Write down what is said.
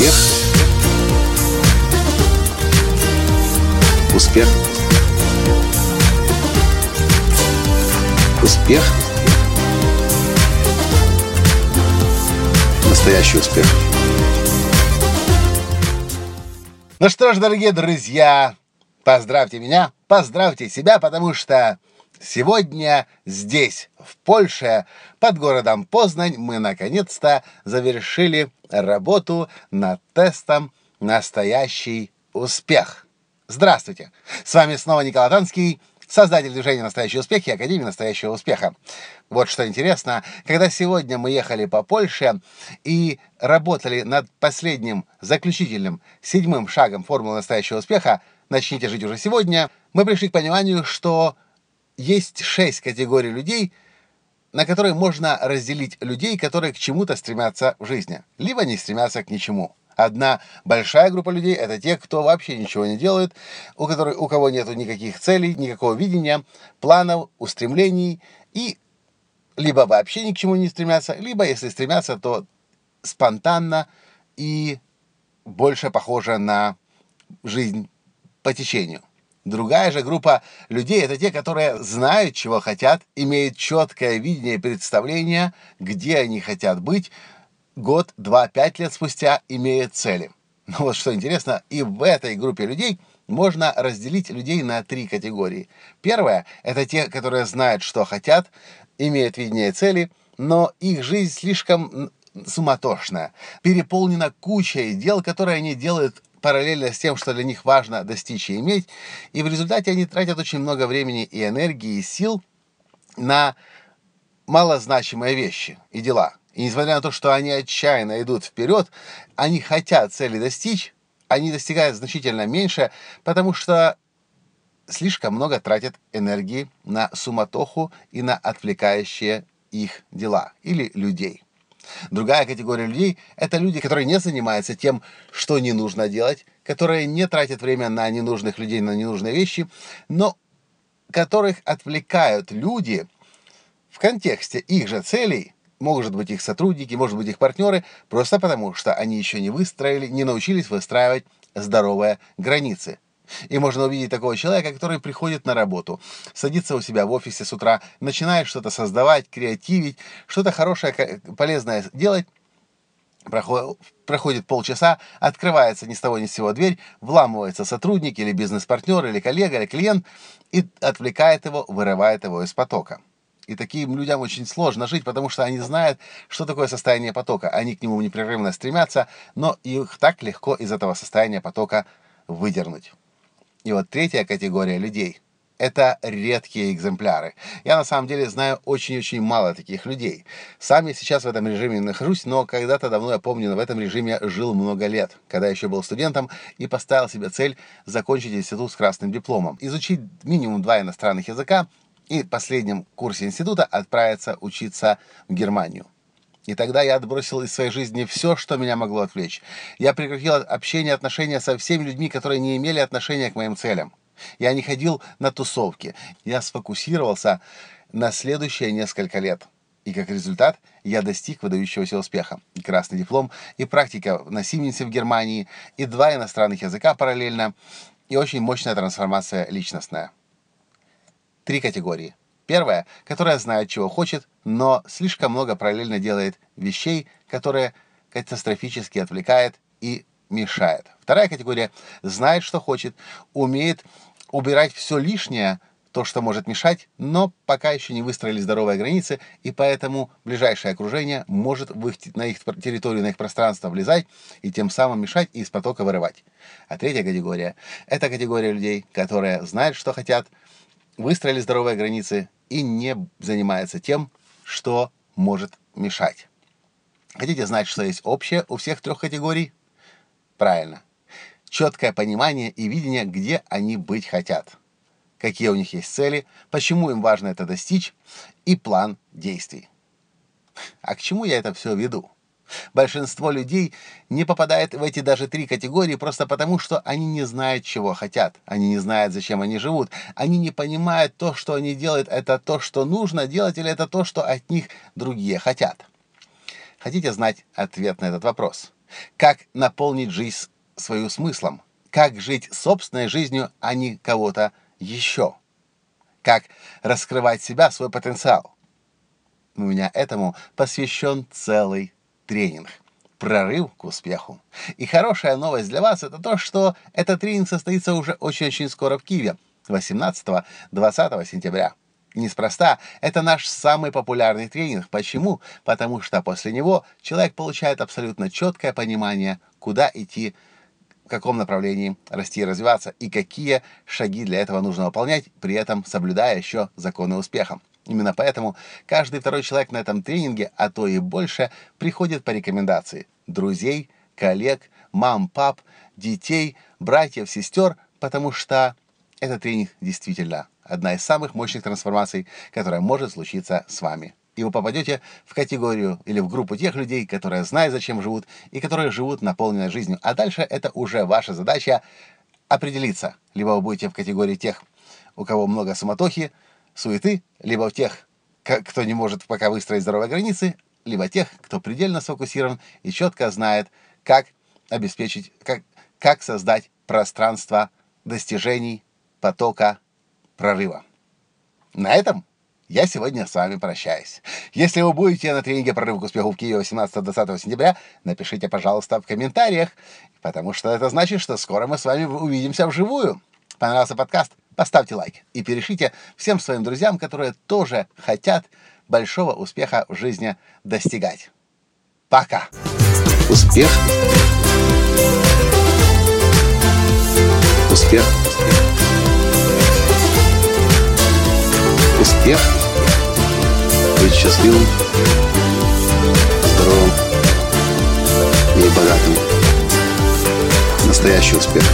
Успех. Успех. Успех. Настоящий успех. Ну что ж, дорогие друзья, поздравьте меня, поздравьте себя, потому что сегодня здесь, в Польше, под городом Познань, мы наконец-то завершили работу над тестом «Настоящий успех». Здравствуйте! С вами снова Николай Танский, создатель движения «Настоящий успех» и Академии «Настоящего успеха». Вот что интересно, когда сегодня мы ехали по Польше и работали над последним, заключительным, седьмым шагом формулы «Настоящего успеха», «Начните жить уже сегодня», мы пришли к пониманию, что есть шесть категорий людей, на которые можно разделить людей, которые к чему-то стремятся в жизни, либо не стремятся к ничему. Одна большая группа людей – это те, кто вообще ничего не делает, у, которых, у кого нет никаких целей, никакого видения, планов, устремлений, и либо вообще ни к чему не стремятся, либо, если стремятся, то спонтанно и больше похоже на жизнь по течению. Другая же группа людей – это те, которые знают, чего хотят, имеют четкое видение и представление, где они хотят быть, год, два, пять лет спустя имея цели. Но вот что интересно, и в этой группе людей можно разделить людей на три категории. Первая – это те, которые знают, что хотят, имеют видение цели, но их жизнь слишком суматошная, переполнена кучей дел, которые они делают параллельно с тем, что для них важно достичь и иметь, и в результате они тратят очень много времени и энергии, и сил на малозначимые вещи и дела. И несмотря на то, что они отчаянно идут вперед, они хотят цели достичь, они достигают значительно меньше, потому что слишком много тратят энергии на суматоху и на отвлекающие их дела или людей. Другая категория людей – это люди, которые не занимаются тем, что не нужно делать, которые не тратят время на ненужных людей, на ненужные вещи, но которых отвлекают люди в контексте их же целей, может быть их сотрудники, может быть их партнеры, просто потому что они еще не выстроили, не научились выстраивать здоровые границы – и можно увидеть такого человека, который приходит на работу, садится у себя в офисе с утра, начинает что-то создавать, креативить, что-то хорошее, полезное делать, проходит полчаса, открывается ни с того ни с сего дверь, вламывается сотрудник или бизнес-партнер, или коллега, или клиент и отвлекает его, вырывает его из потока. И таким людям очень сложно жить, потому что они знают, что такое состояние потока. Они к нему непрерывно стремятся, но их так легко из этого состояния потока выдернуть. И вот третья категория людей – это редкие экземпляры. Я на самом деле знаю очень-очень мало таких людей. Сам я сейчас в этом режиме нахожусь, но когда-то давно, я помню, в этом режиме жил много лет, когда еще был студентом и поставил себе цель закончить институт с красным дипломом, изучить минимум два иностранных языка и в последнем курсе института отправиться учиться в Германию. И тогда я отбросил из своей жизни все, что меня могло отвлечь. Я прекратил общение, отношения со всеми людьми, которые не имели отношения к моим целям. Я не ходил на тусовки. Я сфокусировался на следующие несколько лет. И как результат я достиг выдающегося успеха. И красный диплом, и практика на Сименсе в Германии, и два иностранных языка параллельно, и очень мощная трансформация личностная. Три категории. Первая, которая знает, чего хочет, но слишком много параллельно делает вещей, которые катастрофически отвлекает и мешает. Вторая категория знает, что хочет, умеет убирать все лишнее, то, что может мешать, но пока еще не выстроили здоровые границы, и поэтому ближайшее окружение может в на их территорию, на их пространство влезать и тем самым мешать и из потока вырывать. А третья категория – это категория людей, которые знают, что хотят, выстроили здоровые границы и не занимается тем, что может мешать. Хотите знать, что есть общее у всех трех категорий? Правильно. Четкое понимание и видение, где они быть хотят. Какие у них есть цели, почему им важно это достичь и план действий. А к чему я это все веду? Большинство людей не попадает в эти даже три категории просто потому, что они не знают, чего хотят. Они не знают, зачем они живут. Они не понимают то, что они делают, это то, что нужно делать, или это то, что от них другие хотят. Хотите знать ответ на этот вопрос? как наполнить жизнь свою смыслом, как жить собственной жизнью, а не кого-то еще, как раскрывать себя, свой потенциал. У меня этому посвящен целый тренинг прорыв к успеху. И хорошая новость для вас это то, что этот тренинг состоится уже очень-очень скоро в Киеве, 18-20 сентября. Неспроста, это наш самый популярный тренинг. Почему? Потому что после него человек получает абсолютно четкое понимание, куда идти, в каком направлении расти и развиваться, и какие шаги для этого нужно выполнять, при этом соблюдая еще законы успеха. Именно поэтому каждый второй человек на этом тренинге, а то и больше, приходит по рекомендации друзей, коллег, мам, пап, детей, братьев, сестер, потому что этот тренинг действительно одна из самых мощных трансформаций, которая может случиться с вами. И вы попадете в категорию или в группу тех людей, которые знают, зачем живут, и которые живут наполненной жизнью. А дальше это уже ваша задача определиться. Либо вы будете в категории тех, у кого много суматохи, суеты, либо в тех, кто не может пока выстроить здоровые границы, либо тех, кто предельно сфокусирован и четко знает, как обеспечить, как, как создать пространство достижений, потока, прорыва. На этом я сегодня с вами прощаюсь. Если вы будете на тренинге «Прорыв к успеху» в Киеве 18-20 сентября, напишите, пожалуйста, в комментариях, потому что это значит, что скоро мы с вами увидимся вживую. Понравился подкаст? Поставьте лайк и перешлите всем своим друзьям, которые тоже хотят большого успеха в жизни достигать. Пока! Успех! Успех! Успех! Быть счастливым, здоровым и богатым. Настоящий успех!